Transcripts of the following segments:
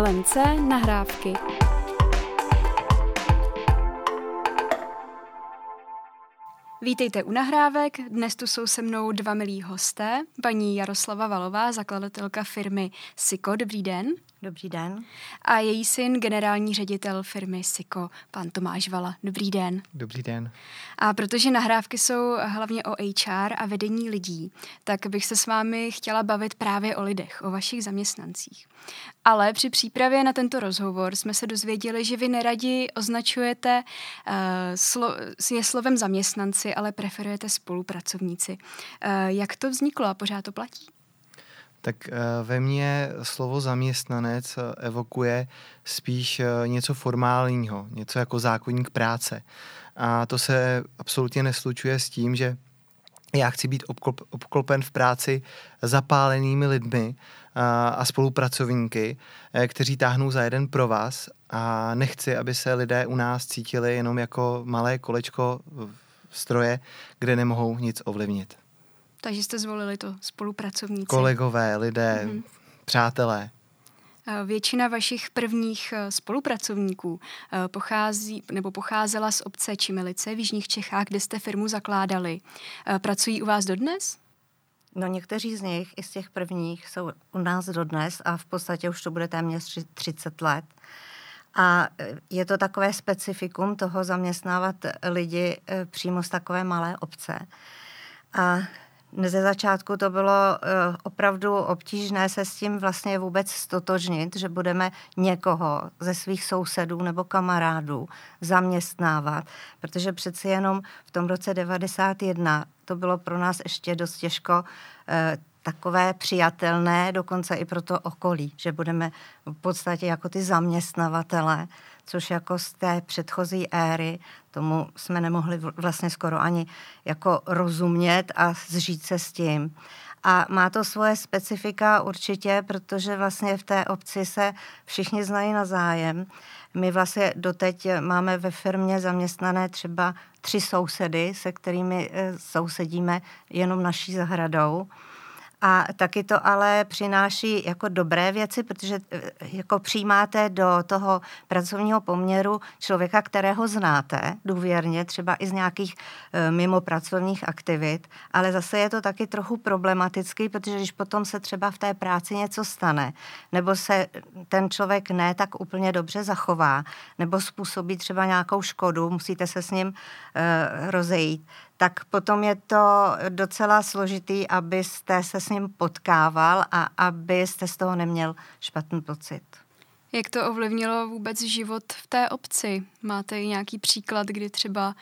LMC nahrávky. Vítejte u nahrávek. Dnes tu jsou se mnou dva milí hosté. Paní Jaroslava Valová, zakladatelka firmy Siko. Dobrý den. Dobrý den. A její syn, generální ředitel firmy Siko, pan Tomáš Vala. Dobrý den. Dobrý den. A protože nahrávky jsou hlavně o HR a vedení lidí, tak bych se s vámi chtěla bavit právě o lidech, o vašich zaměstnancích. Ale při přípravě na tento rozhovor jsme se dozvěděli, že vy neradi označujete uh, slo- je slovem zaměstnanci, ale preferujete spolupracovníci. Uh, jak to vzniklo a pořád to platí? Tak eh, ve mně slovo zaměstnanec eh, evokuje spíš eh, něco formálního, něco jako zákonník práce. A to se absolutně neslučuje s tím, že já chci být obklop, obklopen v práci zapálenými lidmi a, a spolupracovníky, kteří táhnou za jeden pro vás a nechci, aby se lidé u nás cítili jenom jako malé kolečko stroje, kde nemohou nic ovlivnit. Takže jste zvolili to spolupracovníci. Kolegové, lidé, mm-hmm. přátelé. Většina vašich prvních eh, spolupracovníků eh, pochází nebo pocházela z obce Čimelice v Jižních Čechách, kde jste firmu zakládali. Eh, pracují u vás dodnes? No někteří z nich, i z těch prvních, jsou u nás dodnes a v podstatě už to bude téměř 30 let. A je to takové specifikum toho zaměstnávat lidi přímo z takové malé obce. A ze začátku to bylo uh, opravdu obtížné se s tím vlastně vůbec stotožnit, že budeme někoho ze svých sousedů nebo kamarádů zaměstnávat, protože přeci jenom v tom roce 91 to bylo pro nás ještě dost těžko uh, takové přijatelné, dokonce i pro to okolí, že budeme v podstatě jako ty zaměstnavatele, což jako z té předchozí éry, tomu jsme nemohli vlastně skoro ani jako rozumět a zžít se s tím. A má to svoje specifika určitě, protože vlastně v té obci se všichni znají na zájem. My vlastně doteď máme ve firmě zaměstnané třeba tři sousedy, se kterými eh, sousedíme jenom naší zahradou. A taky to ale přináší jako dobré věci, protože eh, jako přijímáte do toho pracovního poměru člověka, kterého znáte důvěrně, třeba i z nějakých e, mimo pracovních aktivit, ale zase je to taky trochu problematický, protože když potom se třeba v té práci něco stane, nebo se ten člověk ne tak úplně dobře zachová, nebo způsobí třeba nějakou škodu, musíte se s ním e, rozejít, tak potom je to docela složitý, abyste se s ním potkával a abyste z toho neměl špatný pocit. Jak to ovlivnilo vůbec život v té obci? Máte i nějaký příklad, kdy třeba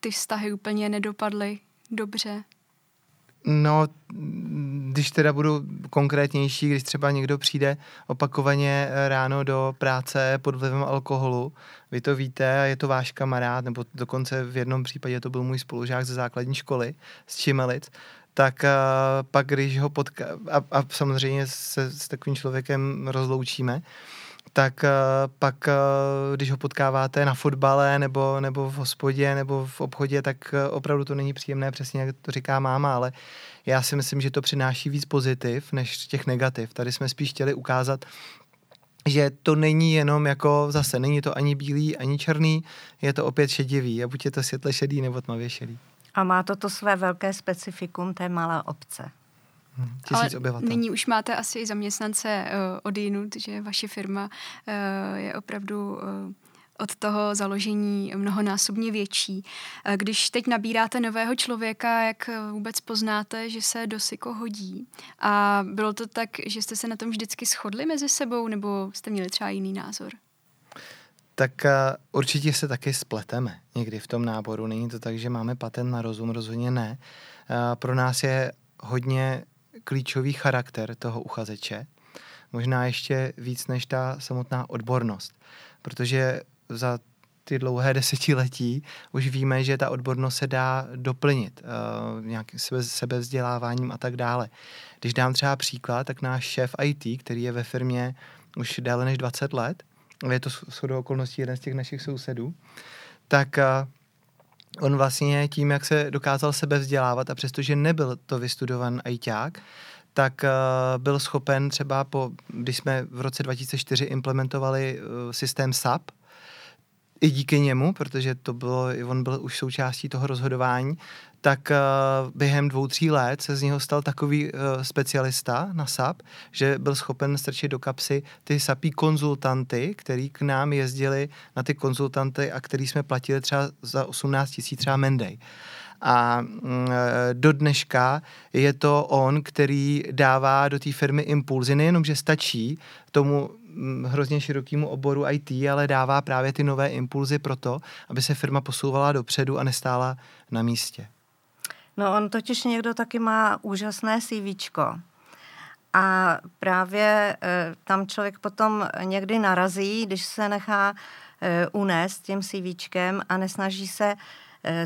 ty vztahy úplně nedopadly dobře? No, když teda budu konkrétnější, když třeba někdo přijde opakovaně ráno do práce pod vlivem alkoholu, vy to víte a je to váš kamarád, nebo dokonce v jednom případě to byl můj spolužák ze základní školy z Čimelic, tak a pak, když ho potká, a, a samozřejmě se s takovým člověkem rozloučíme, tak pak, když ho potkáváte na fotbale nebo, nebo v hospodě nebo v obchodě, tak opravdu to není příjemné, přesně jak to říká máma, ale já si myslím, že to přináší víc pozitiv než těch negativ. Tady jsme spíš chtěli ukázat, že to není jenom jako, zase není to ani bílý, ani černý, je to opět šedivý a buď je to světle šedý nebo tmavě šedý. A má to to své velké specifikum té malé obce. Tisíc Ale obyvatel. nyní už máte asi i zaměstnance uh, od jinut, že vaše firma uh, je opravdu uh, od toho založení mnohonásobně větší. Když teď nabíráte nového člověka, jak vůbec poznáte, že se do SIKO hodí? A bylo to tak, že jste se na tom vždycky shodli mezi sebou, nebo jste měli třeba jiný názor? Tak uh, určitě se taky spleteme někdy v tom náboru. Není to tak, že máme patent na rozum, rozhodně ne. Uh, pro nás je hodně klíčový charakter toho uchazeče, možná ještě víc než ta samotná odbornost, protože za ty dlouhé desetiletí už víme, že ta odbornost se dá doplnit uh, nějakým sebe, sebevzděláváním a tak dále. Když dám třeba příklad, tak náš šéf IT, který je ve firmě už déle než 20 let, je to shodou okolností jeden z těch našich sousedů, tak uh, on vlastně tím, jak se dokázal sebe vzdělávat a přestože nebyl to vystudovan ajťák, tak uh, byl schopen třeba po, když jsme v roce 2004 implementovali uh, systém SAP, i díky němu, protože to bylo, on byl už součástí toho rozhodování, tak uh, během dvou, tří let se z něho stal takový uh, specialista na SAP, že byl schopen strčit do kapsy ty SAPí konzultanty, který k nám jezdili na ty konzultanty a který jsme platili třeba za 18 tisíc třeba Mendej. A mm, do dneška je to on, který dává do té firmy impulzy, nejenom, že stačí tomu hrozně širokému oboru IT, ale dává právě ty nové impulzy pro to, aby se firma posouvala dopředu a nestála na místě. No on totiž někdo taky má úžasné CV. A právě e, tam člověk potom někdy narazí, když se nechá e, unést tím CVčkem a nesnaží se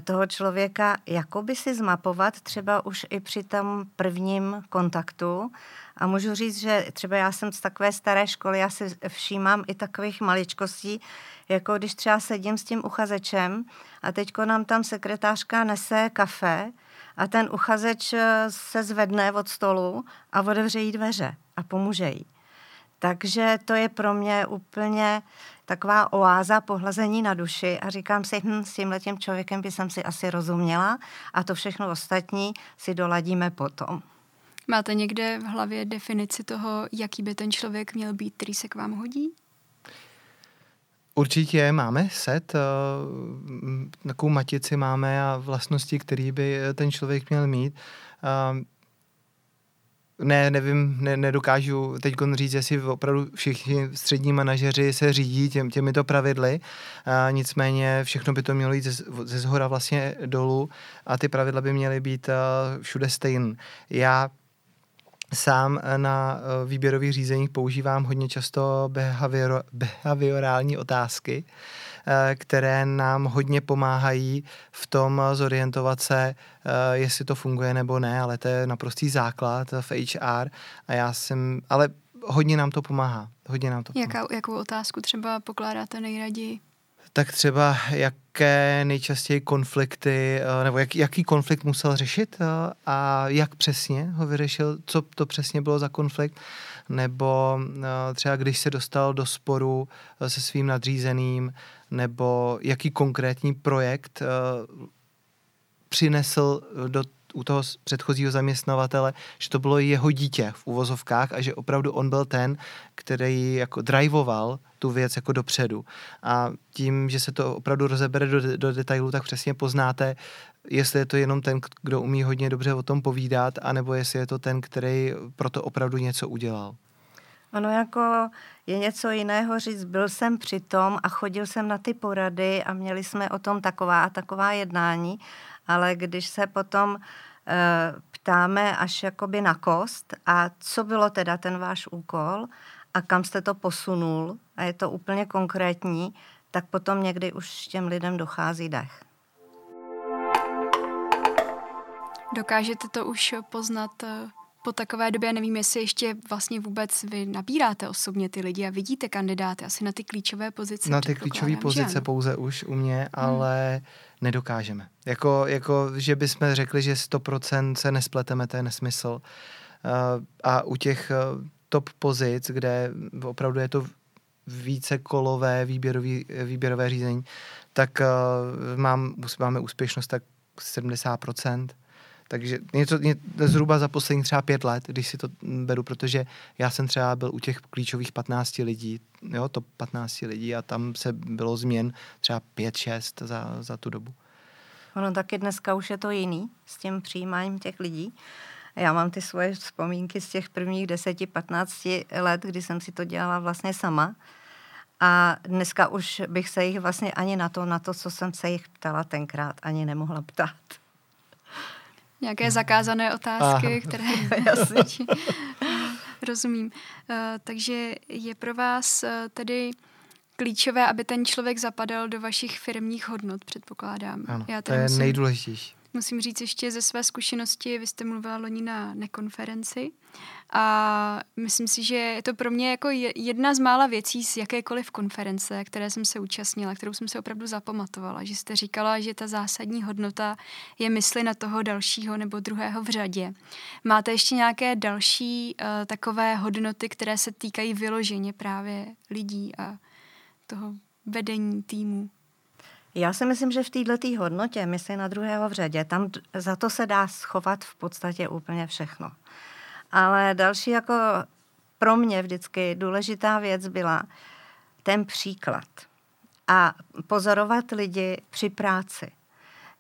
toho člověka jakoby si zmapovat třeba už i při tom prvním kontaktu. A můžu říct, že třeba já jsem z takové staré školy, já si všímám i takových maličkostí, jako když třeba sedím s tím uchazečem a teďko nám tam sekretářka nese kafe, a ten uchazeč eh, se zvedne od stolu a otevře jí dveře a pomůže jí. Takže to je pro mě úplně taková oáza pohlazení na duši a říkám si, hm, s tímhletím člověkem by jsem si asi rozuměla a to všechno ostatní si doladíme potom. Máte někde v hlavě definici toho, jaký by ten člověk měl být, který se k vám hodí? Určitě máme set, eh, takovou matici máme a vlastnosti, který by ten člověk měl mít. Ne, nevím, ne, nedokážu teď říct, jestli opravdu všichni střední manažeři se řídí těm, těmito pravidly, a nicméně všechno by to mělo jít ze, ze zhora vlastně dolů a ty pravidla by měly být všude stejné. Já Sám na výběrových řízeních používám hodně často behavior, behaviorální otázky, které nám hodně pomáhají v tom zorientovat se, jestli to funguje nebo ne, ale to je naprostý základ v HR a já jsem, ale hodně nám to pomáhá. Hodně nám to pomáhá. Jaká, jakou otázku třeba pokládáte nejraději? tak třeba jaké nejčastěji konflikty, eh, nebo jak, jaký konflikt musel řešit eh, a jak přesně ho vyřešil, co to přesně bylo za konflikt, nebo eh, třeba když se dostal do sporu se svým nadřízeným, nebo jaký konkrétní projekt přinesl do u toho předchozího zaměstnavatele, že to bylo jeho dítě v uvozovkách a že opravdu on byl ten, který jako driveoval tu věc jako dopředu. A tím, že se to opravdu rozebere do, do detailu, tak přesně poznáte, jestli je to jenom ten, kdo umí hodně dobře o tom povídat, anebo jestli je to ten, který proto opravdu něco udělal. Ono jako je něco jiného říct, byl jsem při tom a chodil jsem na ty porady a měli jsme o tom taková a taková jednání, ale když se potom ptáme až jakoby na kost a co bylo teda ten váš úkol a kam jste to posunul a je to úplně konkrétní, tak potom někdy už těm lidem dochází dech. Dokážete to už poznat eh, po takové době, nevím, jestli ještě vlastně vůbec vy nabíráte osobně ty lidi a vidíte kandidáty asi na ty klíčové pozice. Na ty klíčové pozice pouze už u mě, hmm. ale nedokážeme. Jako, jako, že bychom řekli, že 100% se nespleteme, to je nesmysl. Uh, a u těch uh, top pozic, kde opravdu je to více kolové výběrový, výběrové řízení, tak uh, mám, máme úspěšnost tak 70%. Takže něco, ně, zhruba za poslední třeba pět let, když si to beru, protože já jsem třeba byl u těch klíčových 15 lidí, jo, to 15 lidí a tam se bylo změn třeba 5-6 za, za tu dobu. Ono taky dneska už je to jiný s tím přijímáním těch lidí. Já mám ty svoje vzpomínky z těch prvních 10-15 let, kdy jsem si to dělala vlastně sama. A dneska už bych se jich vlastně ani na to, na to, co jsem se jich ptala tenkrát, ani nemohla ptát. Nějaké zakázané otázky, Aha. které... Jasně. Rozumím. Uh, takže je pro vás uh, tedy klíčové, aby ten člověk zapadal do vašich firmních hodnot, předpokládám. Ano, Já to je musím, nejdůležitější. Musím říct ještě ze své zkušenosti, vy jste mluvila loni na nekonferenci a myslím si, že je to pro mě jako jedna z mála věcí z jakékoliv konference, které jsem se účastnila, kterou jsem se opravdu zapamatovala, že jste říkala, že ta zásadní hodnota je mysli na toho dalšího nebo druhého v řadě. Máte ještě nějaké další uh, takové hodnoty, které se týkají vyloženě právě lidí a toho vedení týmu? Já si myslím, že v této hodnotě mysli na druhého v řadě, tam za to se dá schovat v podstatě úplně všechno. Ale další jako pro mě vždycky důležitá věc byla ten příklad a pozorovat lidi při práci.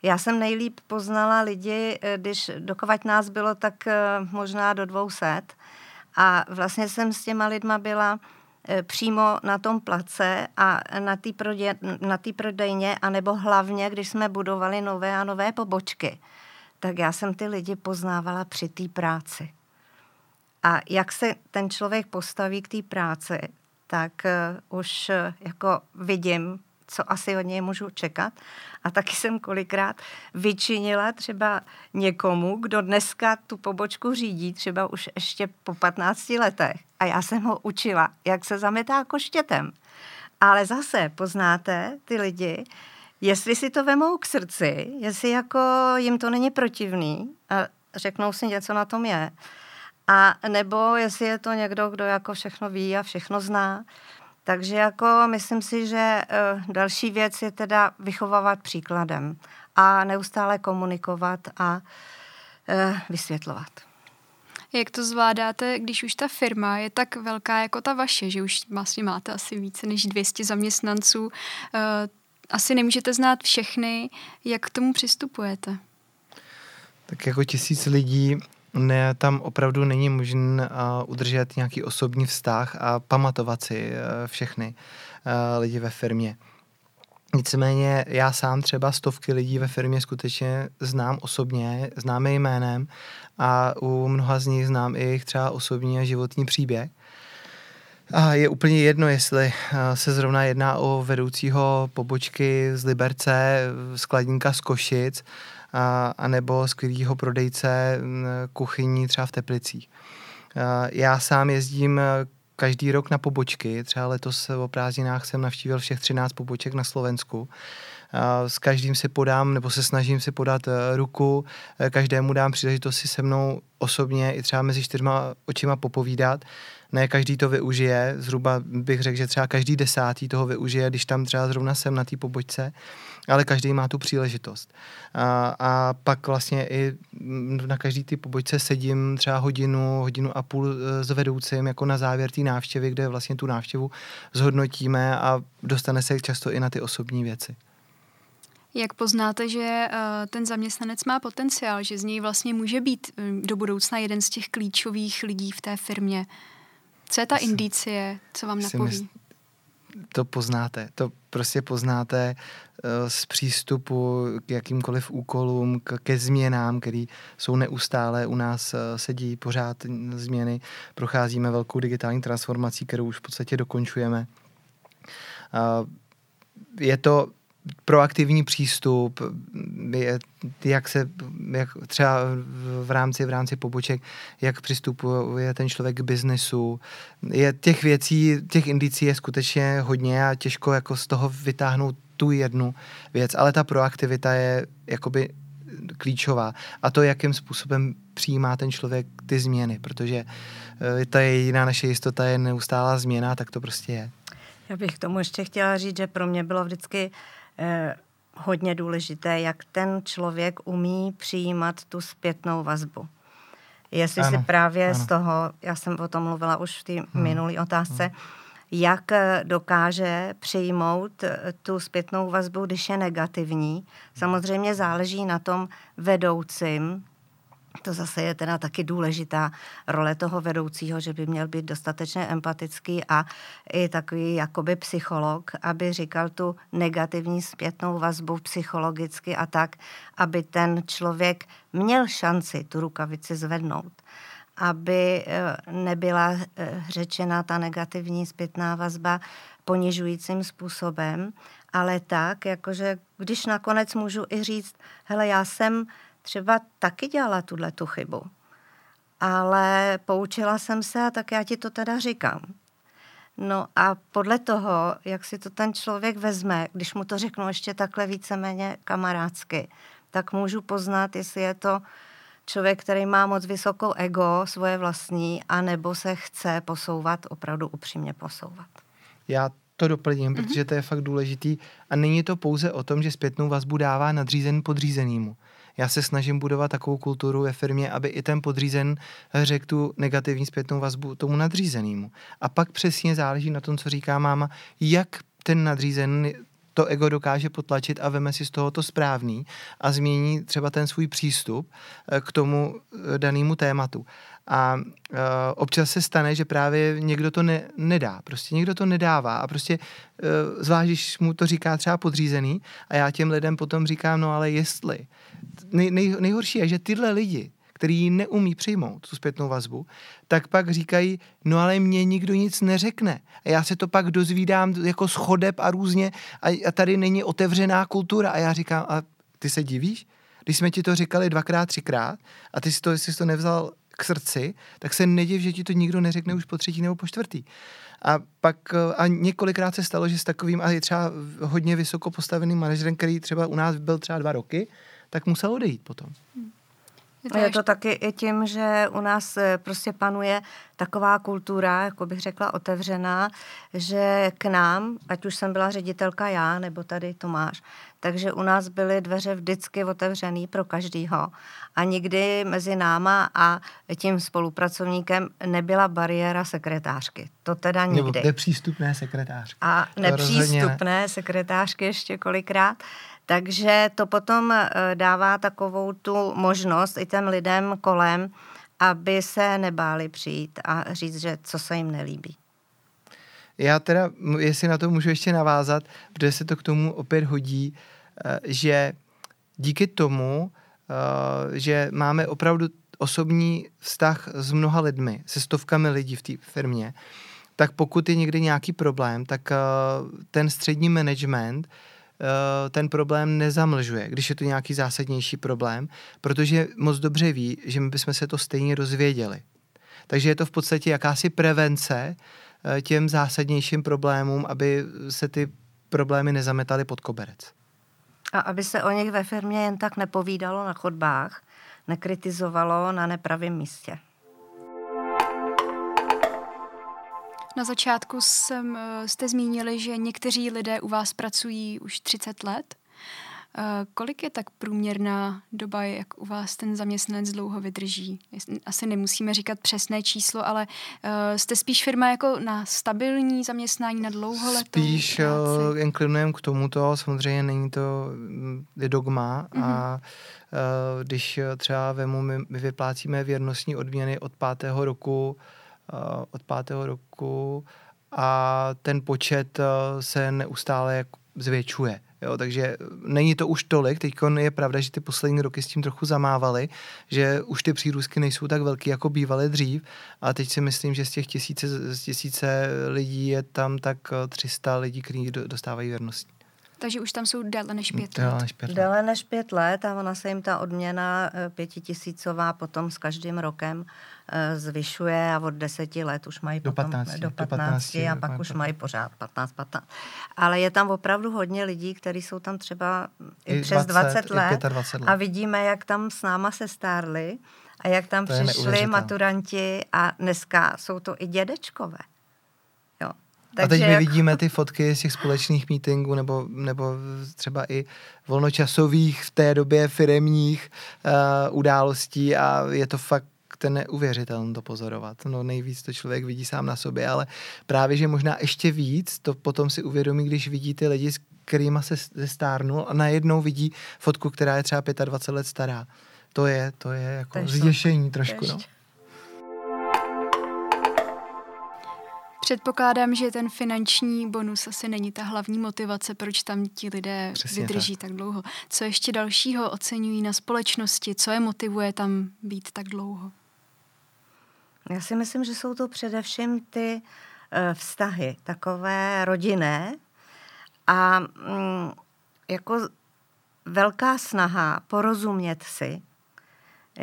Já jsem nejlíp poznala lidi, eh, když dokovat nás bylo tak eh, možná do 200 a vlastně jsem s těma lidma byla přímo na tom place a na té prodej, na prodejně, anebo hlavně, když jsme budovali nové a nové pobočky, tak já jsem ty lidi poznávala při té práci. A jak se ten člověk postaví k té práci, tak uh, už uh, jako vidím, co asi od něj můžu čekat. A taky jsem kolikrát vyčinila třeba někomu, kdo dneska tu pobočku řídí, třeba už ještě po 15 letech. A já jsem ho učila, jak se zametá koštětem. Ale zase poznáte ty lidi, jestli si to vemou k srdci, jestli jako jim to není protivný a řeknou si něco na tom je, a nebo jestli je to někdo, kdo jako všechno ví a všechno zná. Takže jako myslím si, že uh, další věc je teda vychovávat příkladem a neustále komunikovat a uh, vysvětlovat. Jak to zvládáte, když už ta firma je tak velká jako ta vaše, že už vlastně máte asi více než 200 zaměstnanců, uh, asi nemůžete znát všechny, jak k tomu přistupujete? Tak jako tisíc lidí ne, tam opravdu není možné uh, udržet nějaký osobní vztah a pamatovat si uh, všechny uh, lidi ve firmě. Nicméně já sám třeba stovky lidí ve firmě skutečně znám osobně, znám je jménem a u mnoha z nich znám i jejich třeba osobní a životní příběh. A je úplně jedno, jestli se zrovna jedná o vedoucího pobočky z Liberce, skladníka z Košic, a, anebo skvělého prodejce kuchyní třeba v Teplicích. Já sám jezdím každý rok na pobočky, třeba letos o prázdninách jsem navštívil všech 13 poboček na Slovensku. S každým si podám, nebo se snažím si podat e, ruku, e, každému dám příležitost si se mnou osobně i třeba mezi čtyřma očima popovídat. Ne každý to využije, zhruba bych řekl, že třeba každý desátý toho využije, když tam třeba zrovna jsem na té pobočce ale každý má tu příležitost. A, a pak vlastně i na každý ty pobočce sedím třeba hodinu, hodinu a půl e, s vedoucím jako na závěr té návštěvy, kde vlastně tu návštěvu zhodnotíme a dostane se často i na ty osobní věci. Jak poznáte, že uh, ten zaměstnanec má potenciál, že z něj vlastně může být um, do budoucna jeden z těch klíčových lidí v té firmě? Co je ta indicie, co vám napoví? To poznáte. To prostě poznáte uh, z přístupu k jakýmkoliv úkolům, ke změnám, které jsou neustále. U nás uh, sedí pořád změny. Procházíme velkou digitální transformací, kterou už v podstatě dokončujeme. Uh, je to proaktivní přístup, je, jak se, jak třeba v rámci, v rámci poboček, jak přistupuje ten člověk k biznesu. Je těch věcí, těch indicí je skutečně hodně a těžko jako z toho vytáhnout tu jednu věc, ale ta proaktivita je jakoby klíčová. A to, jakým způsobem přijímá ten člověk ty změny, protože eh, ta je jiná naše jistota, je neustálá změna, tak to prostě je. Já bych k tomu ještě chtěla říct, že pro mě bylo vždycky eh, hodně důležité, jak ten člověk umí přijímat tu zpětnou vazbu. Jestli ano, si právě ano. z toho, já jsem o tom mluvila už v té hmm. minulé otázce, hmm. jak eh, dokáže přijmout eh, tu zpětnou vazbu, když je negativní. Samozřejmě záleží na tom vedoucím, to zase je teda taky důležitá role toho vedoucího, že by měl být dostatečně empatický a i takový jakoby psycholog, aby říkal tu negativní zpětnou vazbu psychologicky a tak, aby ten člověk měl šanci tu rukavici zvednout. aby eh, nebyla eh, řečena ta negativní zpětná vazba ponižujícím způsobem, ale tak, jakože když nakonec můžu i říct, hele, já jsem třeba taky dělala tuhle tu chybu, ale poučila jsem se a tak já ti to teda říkám. No a podle toho, jak si to ten člověk vezme, když mu to řeknu ještě takhle víceméně kamarádsky, tak můžu poznat, jestli je to člověk, který má moc vysokou ego, svoje vlastní, anebo se chce posouvat, opravdu upřímně posouvat. Já to doplním, mm-hmm. protože to je fakt důležitý. A není to pouze o tom, že zpětnou vazbu dává nadřízen podřízenýmu. Já se snažím budovat takovou kulturu ve firmě, aby i ten podřízen řekl tu negativní zpětnou vazbu tomu nadřízenému. A pak přesně záleží na tom, co říká máma, jak ten nadřízen to ego dokáže potlačit a veme si z toho to správný a změní třeba ten svůj přístup eh, k tomu eh, danému tématu. A občas se stane, že právě někdo to ne, nedá. Prostě někdo to nedává a prostě uh, zvlášť, když mu to říká třeba podřízený a já těm lidem potom říkám, no ale jestli. Nej, nej, nejhorší je, že tyhle lidi, který neumí přijmout tu zpětnou vazbu, tak pak říkají, no ale mě nikdo nic neřekne. A já se to pak dozvídám jako schodeb a různě a, a tady není otevřená kultura. A já říkám, a ty se divíš? Když jsme ti to říkali dvakrát, třikrát a ty si to, jsi to nevzal k srdci, tak se nediv, že ti to nikdo neřekne už po třetí nebo po čtvrtý. A pak a několikrát se stalo, že s takovým, a je třeba hodně vysoko postaveným manažerem, který třeba u nás byl třeba dva roky, tak musel odejít potom. Hmm. Je to, je to taky i tím, že u nás eh, prostě panuje taková kultura, jako bych řekla, otevřená, že k nám, ať už jsem byla ředitelka já, nebo tady Tomáš, takže u nás byly dveře vždycky otevřený pro každýho. A nikdy mezi náma a tím spolupracovníkem nebyla bariéra sekretářky. To teda nikdy. Nebo nepřístupné sekretářky. A nepřístupné ne. sekretářky ještě kolikrát. Takže to potom eh, dává takovou tu možnost i těm lidem kolem, aby se nebáli přijít a říct, že co se jim nelíbí. Já teda, jestli na to můžu ještě navázat, protože se to k tomu opět hodí, eh, že díky tomu, eh, že máme opravdu osobní vztah s mnoha lidmi, se stovkami lidí v té firmě, tak pokud je někdy nějaký problém, tak ten střední management Eh, ten problém nezamlžuje, když je to nějaký zásadnější problém, protože moc dobře ví, že my bychom se to stejně dozvěděli. Takže je to v podstatě jakási prevence eh, těm zásadnějším problémům, aby se ty problémy nezametaly pod koberec. A aby se o nich ve firmě jen tak nepovídalo na chodbách, nekritizovalo na nepravém místě. Na začátku jsem, eh, jste zmínili, že někteří lidé u vás pracují už 30 let. Eh, kolik je tak průměrná doba, jak u vás ten zaměstnanec dlouho vydrží? Asi nemusíme říkat přesné číslo, ale uh, jste spíš firma jako na stabilní zaměstnání, na dlouholetou Spíš uh, inklinujeme k tomuto, samozřejmě není to mm, je dogma mm-hmm. a uh, když třeba vemu, my, my vyplácíme věrnostní odměny od pátého roku Eh, od pátého roku a ten počet eh, se neustále zvětšuje. Jo, takže není to už tolik. Teď je pravda, že ty poslední roky s tím trochu zamávali, že už ty přírůstky nejsou tak velký, jako bývaly dřív. A teď si myslím, že z těch tisíce, z tisíce lidí je tam tak 300 eh, lidí, kteří dostávají věrnost. Takže už tam jsou déle než pět let. Než pět let. Déle než pět let a ona se jim ta odměna pětitisícová potom s každým rokem Eh, zvyšuje a od deseti let už mají do potom 15, do 15, do 15 a pak už mají pořád 15, 15. Ale je tam opravdu hodně lidí, kteří jsou tam třeba i, i přes 20, 20 let, let a vidíme, jak tam s náma se stárli a jak tam to přišli maturanti a dneska jsou to i dědečkové. Takže a teď my jak... vidíme ty fotky z těch společných meetingů nebo, nebo třeba i volnočasových v té době firemních uh, událostí a je to fakt to je neuvěřitelné to pozorovat. No nejvíc to člověk vidí sám na sobě, ale právě, že možná ještě víc to potom si uvědomí, když vidí ty lidi, s kterými se stárnul a najednou vidí fotku, která je třeba 25 let stará. To je, to je jako Tež zděšení trošku, no. Předpokládám, že ten finanční bonus asi není ta hlavní motivace, proč tam ti lidé Přesně vydrží tak. tak dlouho. Co ještě dalšího oceňují na společnosti? Co je motivuje tam být tak dlouho? Já si myslím, že jsou to především ty uh, vztahy, takové rodinné a um, jako velká snaha porozumět si,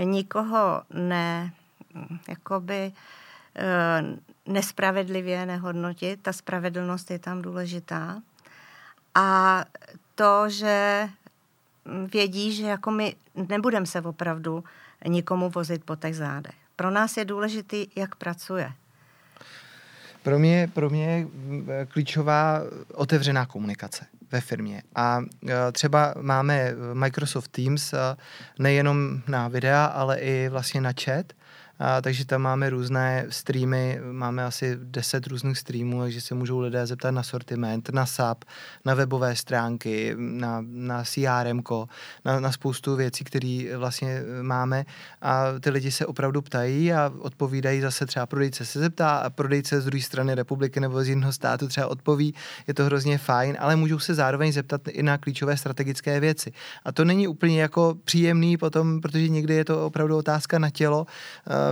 nikoho ne, jakoby uh, nespravedlivě nehodnotit, ta spravedlnost je tam důležitá. A to, že vědí, že jako my nebudeme se opravdu nikomu vozit po těch zádech. Pro nás je důležitý, jak pracuje. Pro mě, pro mě je klíčová otevřená komunikace ve firmě. A e, třeba máme Microsoft Teams e, nejenom na videa, ale i vlastně na chat a, takže tam máme různé streamy, máme asi 10 různých streamů, takže se můžou lidé zeptat na sortiment, na SAP, na webové stránky, na, na CRM, na, na spoustu věcí, které vlastně máme. A ty lidi se opravdu ptají a odpovídají zase třeba prodejce se zeptá a prodejce z druhé strany republiky nebo z jiného státu třeba odpoví, je to hrozně fajn, ale můžou se zároveň zeptat i na klíčové strategické věci. A to není úplně jako příjemný potom, protože někdy je to opravdu otázka na tělo,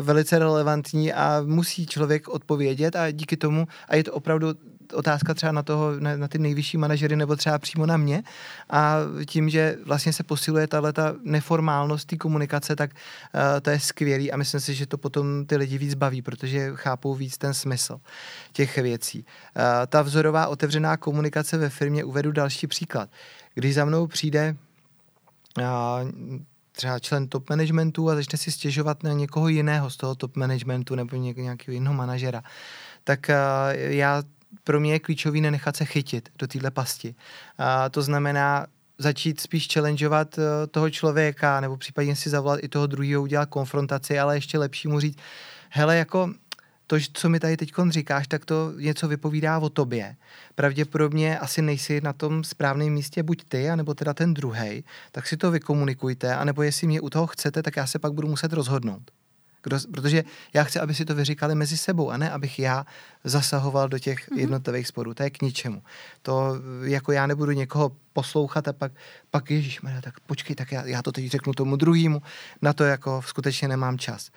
velice relevantní a musí člověk odpovědět a díky tomu, a je to opravdu otázka třeba na, toho, na, na ty nejvyšší manažery nebo třeba přímo na mě a tím, že vlastně se posiluje tahle ta neformálnost té komunikace, tak uh, to je skvělý a myslím si, že to potom ty lidi víc baví, protože chápou víc ten smysl těch věcí. Uh, ta vzorová otevřená komunikace ve firmě, uvedu další příklad. Když za mnou přijde uh, třeba člen top managementu a začne si stěžovat na někoho jiného z toho top managementu nebo nějakého jiného manažera, tak uh, já pro mě je klíčový nenechat se chytit do téhle pasti. Uh, to znamená začít spíš challengeovat uh, toho člověka nebo případně si zavolat i toho druhého, udělat konfrontaci, ale ještě lepší mu říct, hele, jako to, co mi tady teď říkáš, tak to něco vypovídá o tobě. Pravděpodobně asi nejsi na tom správném místě buď ty, anebo teda ten druhý, tak si to vykomunikujte, anebo jestli mě u toho chcete, tak já se pak budu muset rozhodnout. Kdo, protože já chci, aby si to vyříkali mezi sebou a ne, abych já zasahoval do těch mm-hmm. jednotlivých sporů. To je k ničemu. To jako já nebudu někoho poslouchat a pak, pak Ježíš, tak počkej, tak já, já to teď řeknu tomu druhému. Na to jako skutečně nemám čas.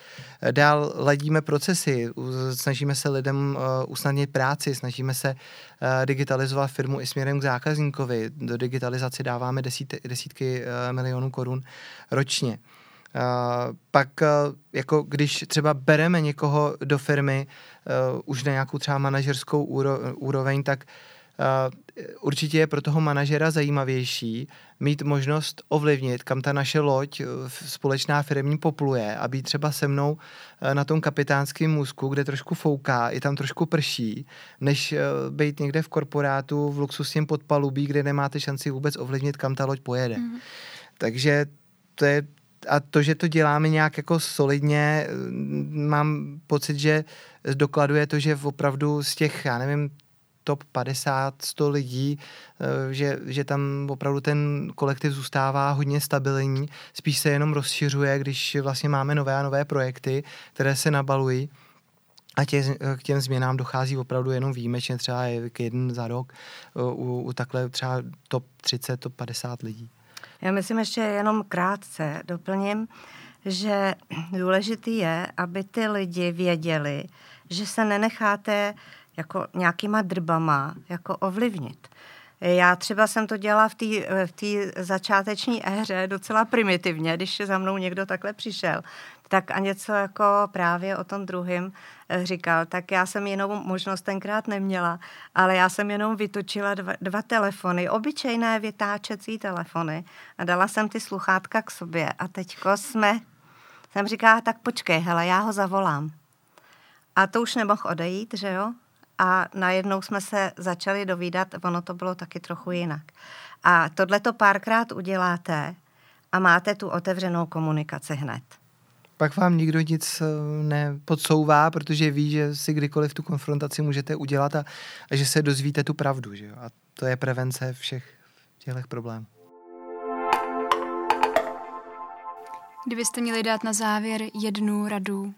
Dál ladíme procesy, snažíme se lidem uh, usnadnit práci, snažíme se uh, digitalizovat firmu i směrem k zákazníkovi. Do digitalizace dáváme desít, desítky uh, milionů korun ročně. Uh, pak uh, jako když třeba bereme někoho do firmy uh, už na nějakou třeba manažerskou úro, úroveň, tak uh, určitě je pro toho manažera zajímavější mít možnost ovlivnit, kam ta naše loď společná firmní popluje a být třeba se mnou na tom kapitánském můzku, kde trošku fouká, i tam trošku prší, než být někde v korporátu v luxusním podpalubí, kde nemáte šanci vůbec ovlivnit, kam ta loď pojede. Mm. Takže to je a to, že to děláme nějak jako solidně, mám pocit, že dokladuje to, že opravdu z těch, já nevím, top 50, 100 lidí, eh, že, že tam opravdu ten kolektiv zůstává hodně stabilní, spíš se jenom rozšiřuje, když vlastně máme nové a nové projekty, které se nabalují. A tě, k těm změnám dochází opravdu jenom výjimečně, třeba jeden za rok, u, u takhle třeba top 30, top 50 lidí. Já myslím ještě jenom krátce doplním, že důležitý je, aby ty lidi věděli, že se nenecháte jako nějakýma drbama jako ovlivnit. Já třeba jsem to dělala v té v začáteční éře docela primitivně, když za mnou někdo takhle přišel tak a něco jako právě o tom druhém říkal, tak já jsem jinou možnost tenkrát neměla, ale já jsem jenom vytočila dva, dva telefony, obyčejné vytáčecí telefony a dala jsem ty sluchátka k sobě a teďko jsme, jsem říkala, tak počkej, hele, já ho zavolám. A to už nemohl odejít, že jo? A najednou jsme se začali dovídat, ono to bylo taky trochu jinak. A tohle to párkrát uděláte a máte tu otevřenou komunikaci hned pak vám nikdo nic eh, nepodsouvá, protože ví, že si kdykoliv tu konfrontaci můžete udělat a, a že se dozvíte tu pravdu. Že jo? A to je prevence všech těchto problémů. Kdybyste měli dát na závěr jednu radu uh,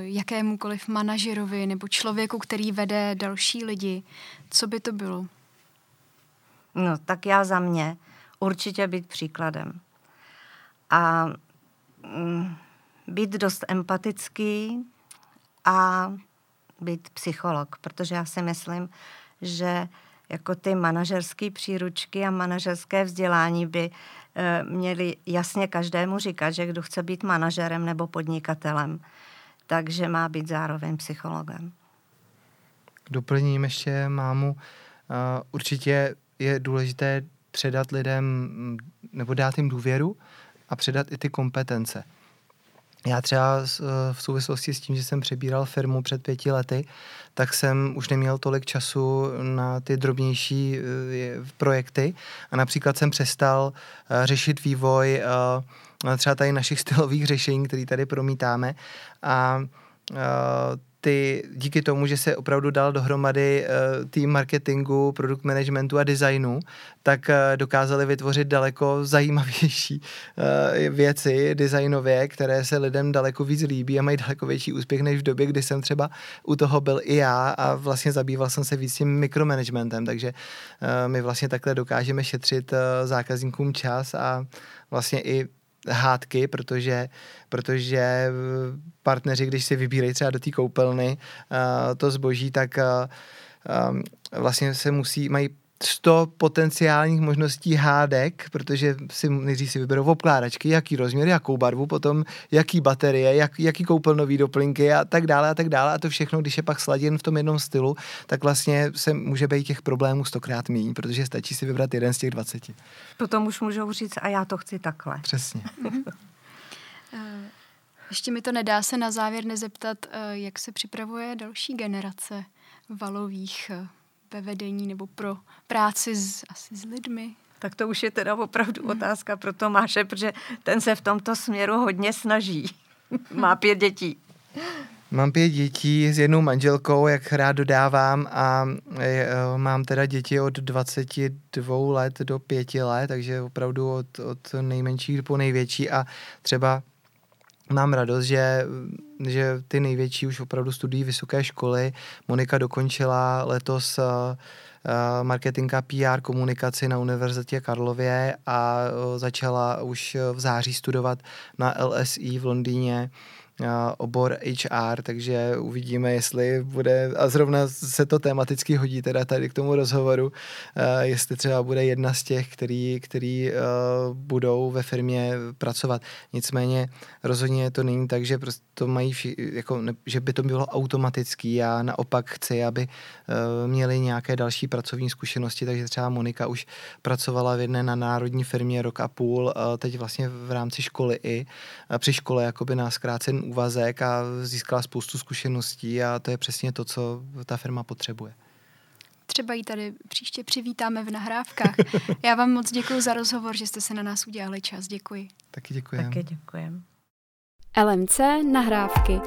jakémukoliv manažerovi nebo člověku, který vede další lidi, co by to bylo? No, tak já za mě určitě být příkladem. A mm, být dost empatický a být psycholog, protože já si myslím, že jako ty manažerské příručky a manažerské vzdělání by e, měly jasně každému říkat, že kdo chce být manažerem nebo podnikatelem, takže má být zároveň psychologem. Doplním ještě mámu. Určitě je důležité předat lidem nebo dát jim důvěru a předat i ty kompetence. Já třeba v souvislosti s tím, že jsem přebíral firmu před pěti lety, tak jsem už neměl tolik času na ty drobnější eh, projekty. A například jsem přestal eh, řešit vývoj eh, třeba tady našich stylových řešení, který tady promítáme. A ty díky tomu, že se opravdu dal dohromady uh, tým marketingu, produkt managementu a designu, tak uh, dokázali vytvořit daleko zajímavější uh, věci designově, které se lidem daleko víc líbí a mají daleko větší úspěch než v době, kdy jsem třeba u toho byl i já a vlastně zabýval jsem se víc tím mikromanagementem, takže uh, my vlastně takhle dokážeme šetřit uh, zákazníkům čas a vlastně i hádky, protože, protože partneři, když si vybírají třeba do té koupelny uh, to zboží, tak uh, vlastně se musí, mají 100 potenciálních možností hádek, protože si nejdřív si vyberou obkládačky, jaký rozměr, jakou barvu, potom jaký baterie, jak, jaký koupelnový doplňky a tak dále a tak dále. A to všechno, když je pak sladěn v tom jednom stylu, tak vlastně se může být těch problémů stokrát méně, protože stačí si vybrat jeden z těch 20. Potom už můžou říct, a já to chci takhle. Přesně. Eh, ještě mi to nedá se na závěr nezeptat, eh, jak se připravuje další generace valových eh, ve vedení nebo pro práci s, asi s lidmi? Tak to už je teda opravdu hmm. otázka pro Tomáše, protože ten se v tomto směru hodně snaží. Má pět dětí. Mám pět dětí s jednou manželkou, jak rád dodávám, a e, mám teda děti od 22 let do 5 let, takže opravdu od, od nejmenších po největší a třeba mám radost, že, že ty největší už opravdu studují vysoké školy. Monika dokončila letos uh, marketing a PR komunikaci na Univerzitě Karlově a uh, začala už v září studovat na LSI v Londýně obor HR, takže uvidíme, jestli bude, a zrovna se to tematicky hodí teda tady k tomu rozhovoru, jestli třeba bude jedna z těch, který, který budou ve firmě pracovat. Nicméně rozhodně to není tak, že prostě to mají, jako, že by to bylo automatický. Já naopak chci, aby měli nějaké další pracovní zkušenosti, takže třeba Monika už pracovala v jedné na národní firmě rok a půl, teď vlastně v rámci školy i, při škole jakoby na zkrácený úvazek a získala spoustu zkušeností a to je přesně to, co ta firma potřebuje. Třeba ji tady příště přivítáme v nahrávkách. Já vám moc děkuji za rozhovor, že jste se na nás udělali čas. Děkuji. Taky děkuji. Taky děkujem. LMC nahrávky.